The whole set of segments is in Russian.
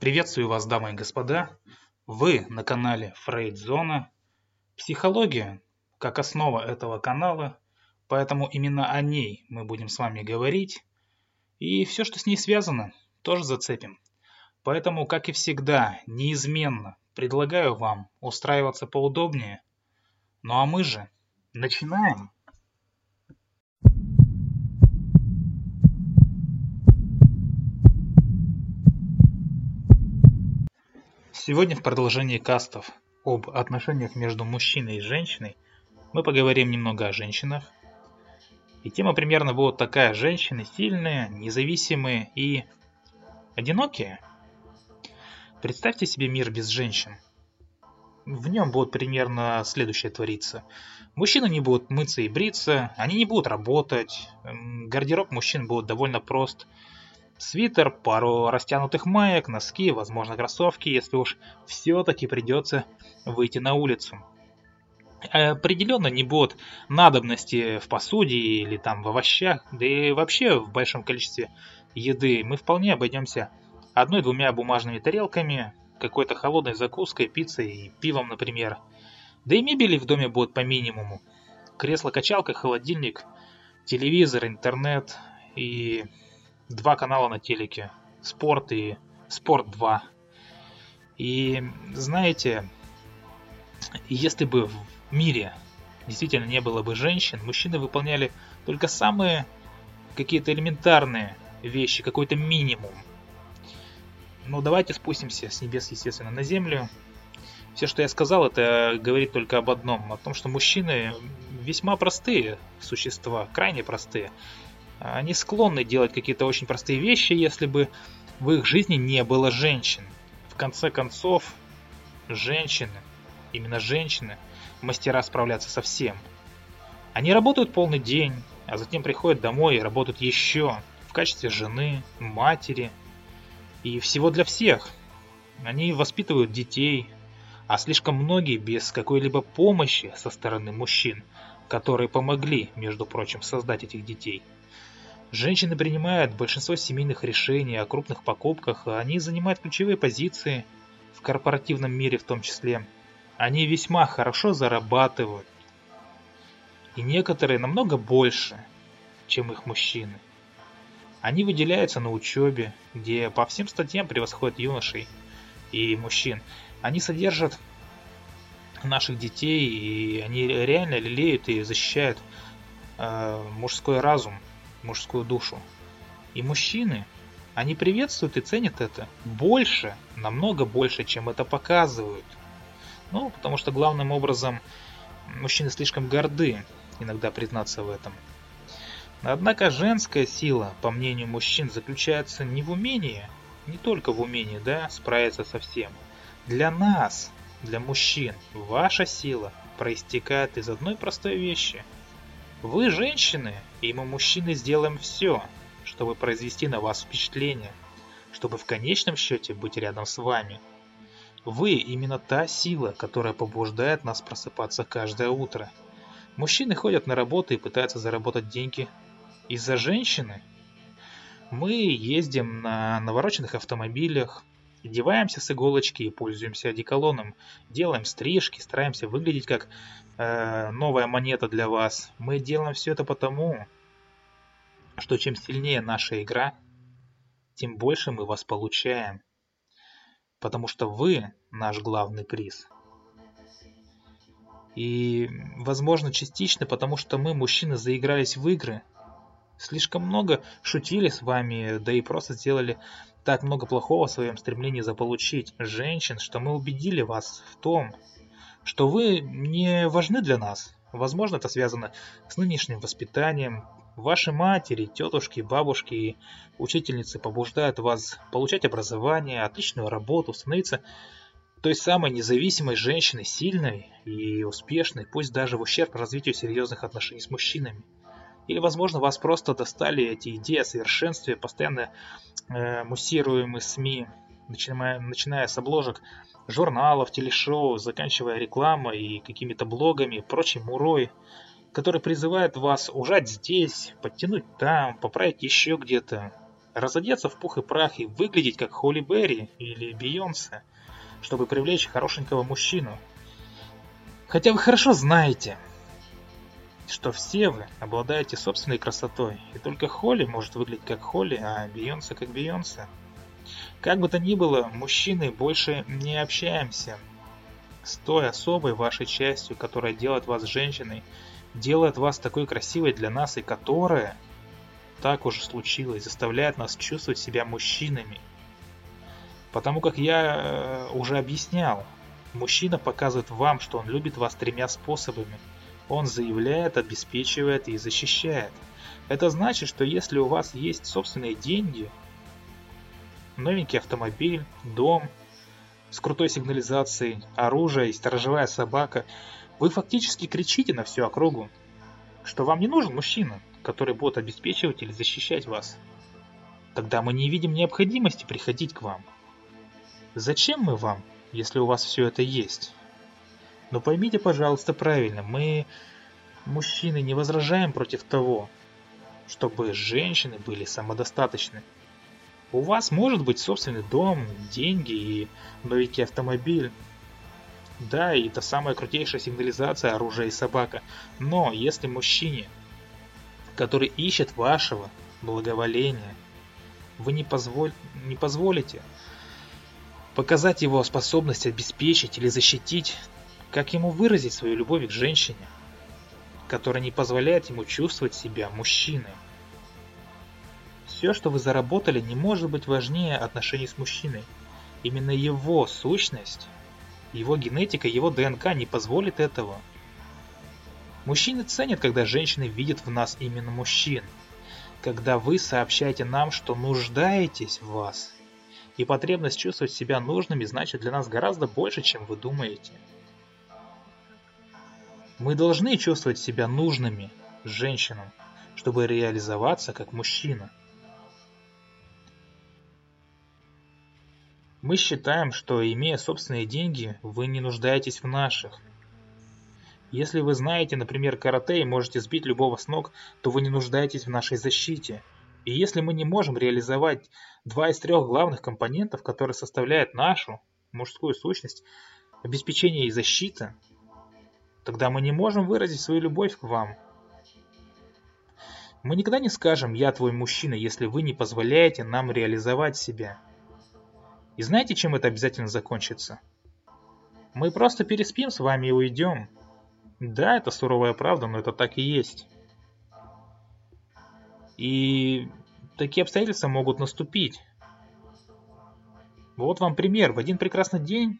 Приветствую вас, дамы и господа. Вы на канале Фрейдзона. Психология как основа этого канала, поэтому именно о ней мы будем с вами говорить. И все, что с ней связано, тоже зацепим. Поэтому, как и всегда, неизменно предлагаю вам устраиваться поудобнее. Ну а мы же начинаем. Сегодня в продолжении кастов об отношениях между мужчиной и женщиной мы поговорим немного о женщинах. И тема примерно будет такая. Женщины сильные, независимые и одинокие. Представьте себе мир без женщин. В нем будет примерно следующее твориться. Мужчины не будут мыться и бриться, они не будут работать, гардероб мужчин будет довольно прост – Свитер, пару растянутых маек, носки, возможно кроссовки, если уж все-таки придется выйти на улицу. Определенно не будет надобности в посуде или там в овощах, да и вообще в большом количестве еды. Мы вполне обойдемся одной-двумя бумажными тарелками, какой-то холодной закуской, пиццей и пивом, например. Да и мебели в доме будет по минимуму. Кресло-качалка, холодильник, телевизор, интернет и два канала на телеке. Спорт и Спорт 2. И знаете, если бы в мире действительно не было бы женщин, мужчины выполняли только самые какие-то элементарные вещи, какой-то минимум. Ну давайте спустимся с небес, естественно, на землю. Все, что я сказал, это говорит только об одном, о том, что мужчины весьма простые существа, крайне простые. Они склонны делать какие-то очень простые вещи, если бы в их жизни не было женщин. В конце концов, женщины, именно женщины, мастера справляться со всем. Они работают полный день, а затем приходят домой и работают еще в качестве жены, матери и всего для всех. Они воспитывают детей, а слишком многие без какой-либо помощи со стороны мужчин, которые помогли, между прочим, создать этих детей – Женщины принимают большинство семейных решений о крупных покупках, они занимают ключевые позиции в корпоративном мире в том числе. Они весьма хорошо зарабатывают. И некоторые намного больше, чем их мужчины. Они выделяются на учебе, где по всем статьям превосходят юношей и мужчин. Они содержат наших детей, и они реально лелеют и защищают э, мужской разум мужскую душу. И мужчины, они приветствуют и ценят это больше, намного больше, чем это показывают. Ну, потому что главным образом мужчины слишком горды иногда признаться в этом. Однако женская сила, по мнению мужчин, заключается не в умении, не только в умении, да, справиться со всем. Для нас, для мужчин, ваша сила проистекает из одной простой вещи – вы женщины, и мы мужчины сделаем все, чтобы произвести на вас впечатление, чтобы в конечном счете быть рядом с вами. Вы именно та сила, которая побуждает нас просыпаться каждое утро. Мужчины ходят на работу и пытаются заработать деньги из-за женщины. Мы ездим на навороченных автомобилях, Одеваемся с иголочки пользуемся одеколоном. Делаем стрижки, стараемся выглядеть как э, новая монета для вас. Мы делаем все это потому, что чем сильнее наша игра, тем больше мы вас получаем. Потому что вы наш главный приз. И, возможно, частично потому, что мы, мужчины, заигрались в игры. Слишком много шутили с вами, да и просто сделали так много плохого в своем стремлении заполучить женщин, что мы убедили вас в том, что вы не важны для нас. Возможно, это связано с нынешним воспитанием. Ваши матери, тетушки, бабушки и учительницы побуждают вас получать образование, отличную работу, становиться той самой независимой женщиной, сильной и успешной, пусть даже в ущерб развитию серьезных отношений с мужчинами. Или, возможно, вас просто достали эти идеи о совершенстве, постоянно э, муссируемые СМИ, начиная, начиная с обложек журналов, телешоу, заканчивая рекламой и какими-то блогами, прочей мурой, который призывает вас ужать здесь, подтянуть там, поправить еще где-то. разодеться в пух и прах и выглядеть как Холли Берри или Бейонсе, чтобы привлечь хорошенького мужчину. Хотя вы хорошо знаете, что все вы обладаете собственной красотой, и только Холли может выглядеть как Холли, а Бейонсе как Бейонсе. Как бы то ни было, мужчины больше не общаемся с той особой вашей частью, которая делает вас женщиной, делает вас такой красивой для нас и которая, так уже случилось, заставляет нас чувствовать себя мужчинами. Потому как я э, уже объяснял, мужчина показывает вам, что он любит вас тремя способами. Он заявляет, обеспечивает и защищает. Это значит, что если у вас есть собственные деньги, новенький автомобиль, дом с крутой сигнализацией, оружие и сторожевая собака, вы фактически кричите на всю округу, что вам не нужен мужчина, который будет обеспечивать или защищать вас. Тогда мы не видим необходимости приходить к вам. Зачем мы вам, если у вас все это есть? Но поймите, пожалуйста, правильно, мы, мужчины, не возражаем против того, чтобы женщины были самодостаточны. У вас может быть собственный дом, деньги и новенький автомобиль, да, и это самая крутейшая сигнализация оружия и собака. Но если мужчине, который ищет вашего благоволения, вы не, позволь... не позволите показать его способность обеспечить или защитить, как ему выразить свою любовь к женщине, которая не позволяет ему чувствовать себя мужчиной. Все, что вы заработали, не может быть важнее отношений с мужчиной. Именно его сущность его генетика, его ДНК не позволит этого. Мужчины ценят, когда женщины видят в нас именно мужчин. Когда вы сообщаете нам, что нуждаетесь в вас. И потребность чувствовать себя нужными значит для нас гораздо больше, чем вы думаете. Мы должны чувствовать себя нужными женщинам, чтобы реализоваться как мужчина. Мы считаем, что имея собственные деньги, вы не нуждаетесь в наших. Если вы знаете, например, карате и можете сбить любого с ног, то вы не нуждаетесь в нашей защите. И если мы не можем реализовать два из трех главных компонентов, которые составляют нашу мужскую сущность, обеспечение и защита, тогда мы не можем выразить свою любовь к вам. Мы никогда не скажем «я твой мужчина», если вы не позволяете нам реализовать себя. И знаете, чем это обязательно закончится? Мы просто переспим с вами и уйдем. Да, это суровая правда, но это так и есть. И такие обстоятельства могут наступить. Вот вам пример. В один прекрасный день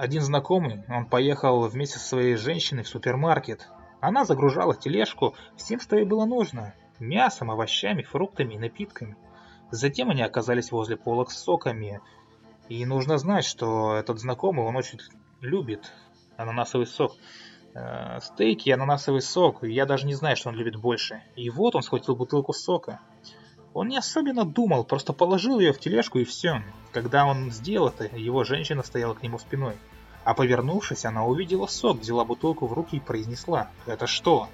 один знакомый, он поехал вместе со своей женщиной в супермаркет. Она загружала тележку всем, что ей было нужно. Мясом, овощами, фруктами и напитками. Затем они оказались возле полок с соками. И нужно знать, что этот знакомый, он очень любит ананасовый сок. Э, стейки и ананасовый сок. Я даже не знаю, что он любит больше. И вот он схватил бутылку сока. Он не особенно думал, просто положил ее в тележку и все. Когда он сделал это, его женщина стояла к нему спиной. А повернувшись, она увидела сок, взяла бутылку в руки и произнесла «Это что?»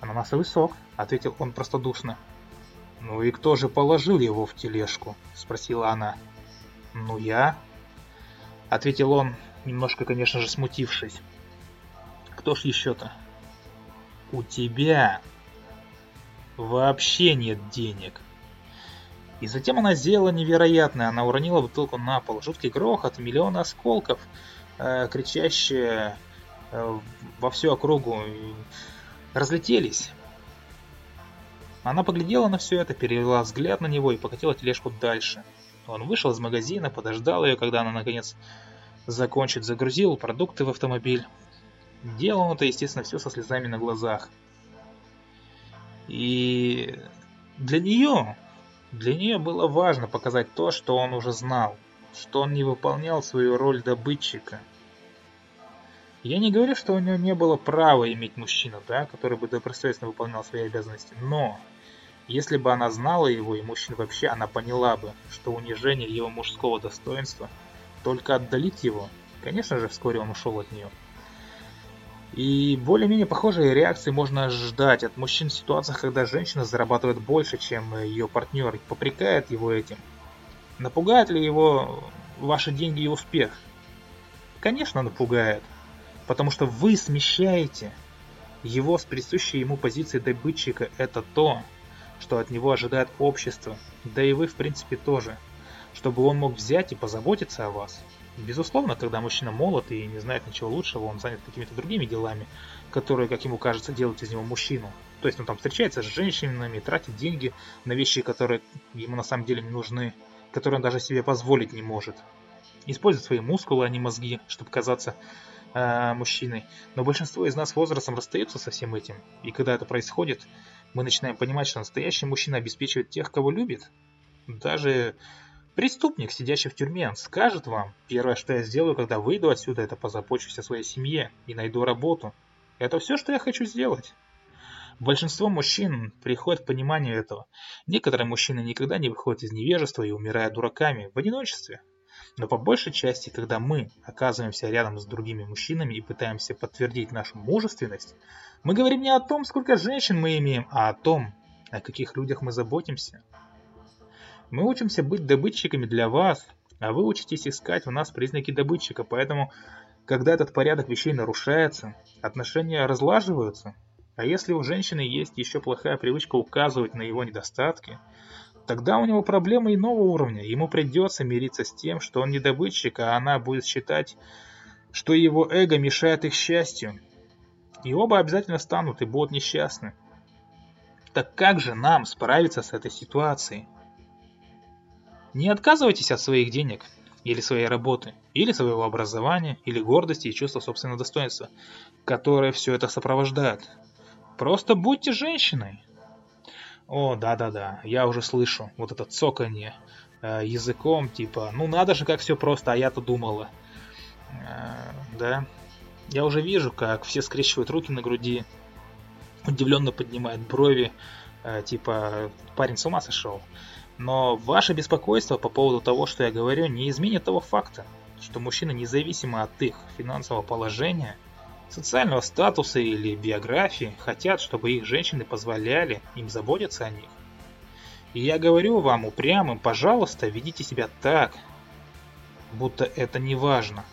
«Ананасовый сок», — ответил он простодушно. «Ну и кто же положил его в тележку?» – спросила она. «Ну я», – ответил он, немножко, конечно же, смутившись. «Кто ж еще-то?» «У тебя вообще нет денег». И затем она сделала невероятное, она уронила бутылку на пол. Жуткий грохот, миллион осколков, э, кричащие э, во всю округу, разлетелись. Она поглядела на все это, перевела взгляд на него и покатила тележку дальше. Он вышел из магазина, подождал ее, когда она наконец закончит, загрузил продукты в автомобиль. Делал он это, естественно, все со слезами на глазах. И для нее, для нее было важно показать то, что он уже знал, что он не выполнял свою роль добытчика. Я не говорю, что у него не было права иметь мужчину, да, который бы добросовестно выполнял свои обязанности, но если бы она знала его и мужчин вообще, она поняла бы, что унижение его мужского достоинства только отдалит его. Конечно же, вскоре он ушел от нее. И более-менее похожие реакции можно ждать от мужчин в ситуациях, когда женщина зарабатывает больше, чем ее партнер, и попрекает его этим. Напугает ли его ваши деньги и успех? Конечно, напугает, потому что вы смещаете его с присущей ему позиции добытчика. Это то, что от него ожидает общество, да и вы в принципе тоже, чтобы он мог взять и позаботиться о вас. Безусловно, когда мужчина молод и не знает ничего лучшего, он занят какими-то другими делами, которые, как ему кажется, делают из него мужчину. То есть он там встречается с женщинами, тратит деньги на вещи, которые ему на самом деле не нужны, которые он даже себе позволить не может. Использует свои мускулы, а не мозги, чтобы казаться э, мужчиной. Но большинство из нас возрастом расстаются со всем этим. И когда это происходит, мы начинаем понимать, что настоящий мужчина обеспечивает тех, кого любит. Даже Преступник, сидящий в тюрьме, скажет вам, первое, что я сделаю, когда выйду отсюда, это позапочусь о своей семье и найду работу. Это все, что я хочу сделать. Большинство мужчин приходит к пониманию этого. Некоторые мужчины никогда не выходят из невежества и умирают дураками в одиночестве. Но по большей части, когда мы оказываемся рядом с другими мужчинами и пытаемся подтвердить нашу мужественность, мы говорим не о том, сколько женщин мы имеем, а о том, о каких людях мы заботимся. Мы учимся быть добытчиками для вас, а вы учитесь искать в нас признаки добытчика, поэтому, когда этот порядок вещей нарушается, отношения разлаживаются. А если у женщины есть еще плохая привычка указывать на его недостатки, тогда у него проблемы иного уровня. Ему придется мириться с тем, что он не добытчик, а она будет считать, что его эго мешает их счастью. И оба обязательно станут и будут несчастны. Так как же нам справиться с этой ситуацией? Не отказывайтесь от своих денег, или своей работы, или своего образования, или гордости и чувства собственного достоинства, которое все это сопровождает. Просто будьте женщиной. О, да-да-да, я уже слышу вот это цоканье э, языком, типа, ну надо же, как все просто, а я-то думала. Э, да, я уже вижу, как все скрещивают руки на груди, удивленно поднимают брови, э, типа, парень с ума сошел. Но ваше беспокойство по поводу того, что я говорю, не изменит того факта, что мужчины, независимо от их финансового положения, социального статуса или биографии, хотят, чтобы их женщины позволяли им заботиться о них. И я говорю вам упрямым, пожалуйста, ведите себя так, будто это не важно.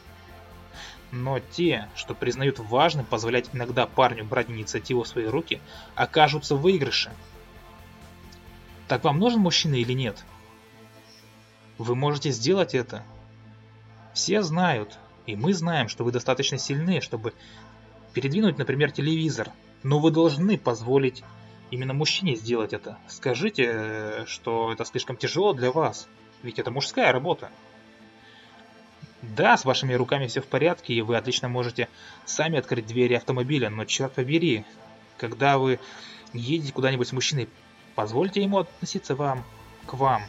Но те, что признают важным позволять иногда парню брать инициативу в свои руки, окажутся в выигрыше – так вам нужен мужчина или нет? Вы можете сделать это. Все знают, и мы знаем, что вы достаточно сильны, чтобы передвинуть, например, телевизор. Но вы должны позволить именно мужчине сделать это. Скажите, что это слишком тяжело для вас, ведь это мужская работа. Да, с вашими руками все в порядке, и вы отлично можете сами открыть двери автомобиля, но черт побери, когда вы едете куда-нибудь с мужчиной, Позвольте ему относиться вам, к вам,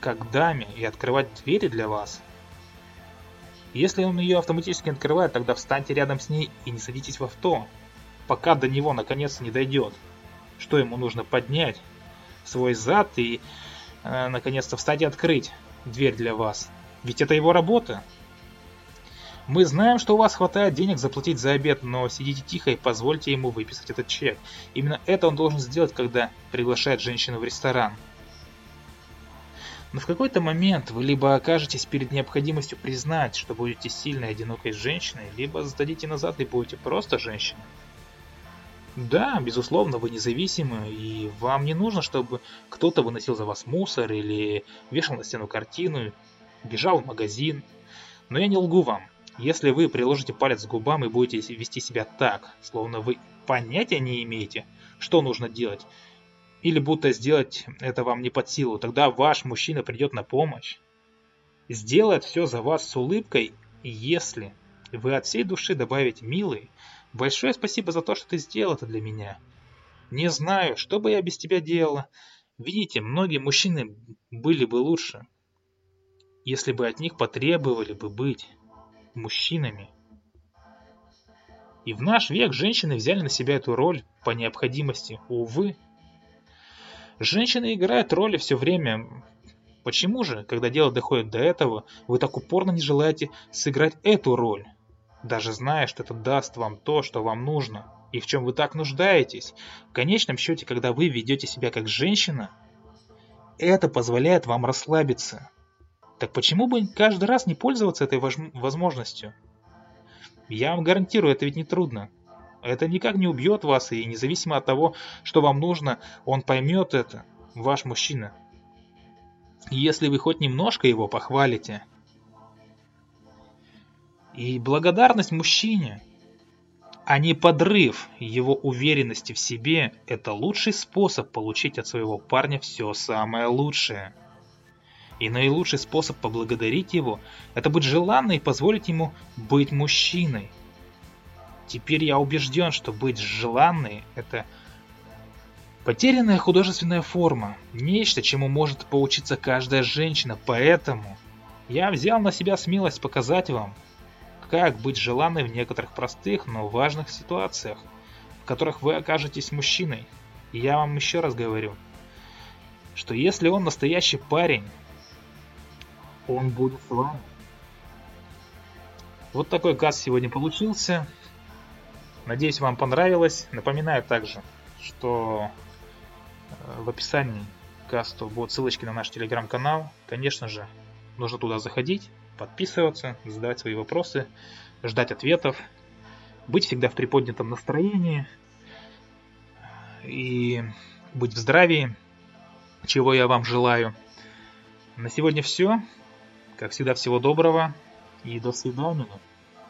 как к даме и открывать двери для вас. Если он ее автоматически открывает, тогда встаньте рядом с ней и не садитесь в авто, пока до него наконец не дойдет. Что ему нужно поднять? Свой зад и э, наконец-то встать и открыть дверь для вас. Ведь это его работа. Мы знаем, что у вас хватает денег заплатить за обед, но сидите тихо и позвольте ему выписать этот чек. Именно это он должен сделать, когда приглашает женщину в ресторан. Но в какой-то момент вы либо окажетесь перед необходимостью признать, что будете сильной одинокой женщиной, либо сдадите назад и будете просто женщиной. Да, безусловно, вы независимы, и вам не нужно, чтобы кто-то выносил за вас мусор или вешал на стену картину, бежал в магазин. Но я не лгу вам. Если вы приложите палец к губам и будете вести себя так, словно вы понятия не имеете, что нужно делать, или будто сделать это вам не под силу, тогда ваш мужчина придет на помощь. Сделает все за вас с улыбкой, если вы от всей души добавите «Милый, большое спасибо за то, что ты сделал это для меня. Не знаю, что бы я без тебя делала. Видите, многие мужчины были бы лучше, если бы от них потребовали бы быть мужчинами. И в наш век женщины взяли на себя эту роль по необходимости. Увы. Женщины играют роли все время. Почему же, когда дело доходит до этого, вы так упорно не желаете сыграть эту роль? даже зная, что это даст вам то, что вам нужно, и в чем вы так нуждаетесь. В конечном счете, когда вы ведете себя как женщина, это позволяет вам расслабиться. Так почему бы каждый раз не пользоваться этой возможностью? Я вам гарантирую, это ведь не трудно. Это никак не убьет вас, и независимо от того, что вам нужно, он поймет это, ваш мужчина. Если вы хоть немножко его похвалите. И благодарность мужчине, а не подрыв его уверенности в себе, это лучший способ получить от своего парня все самое лучшее. И наилучший способ поблагодарить его – это быть желанной и позволить ему быть мужчиной. Теперь я убежден, что быть желанной – это потерянная художественная форма, нечто, чему может поучиться каждая женщина, поэтому я взял на себя смелость показать вам, как быть желанной в некоторых простых, но важных ситуациях, в которых вы окажетесь мужчиной. И я вам еще раз говорю, что если он настоящий парень, он будет с вами. Вот такой каст сегодня получился. Надеюсь, вам понравилось. Напоминаю также, что э, в описании касту будут ссылочки на наш телеграм-канал. Конечно же, нужно туда заходить, подписываться, задавать свои вопросы, ждать ответов, быть всегда в приподнятом настроении и быть в здравии, чего я вам желаю. На сегодня все. Как всегда, всего доброго и до свидания.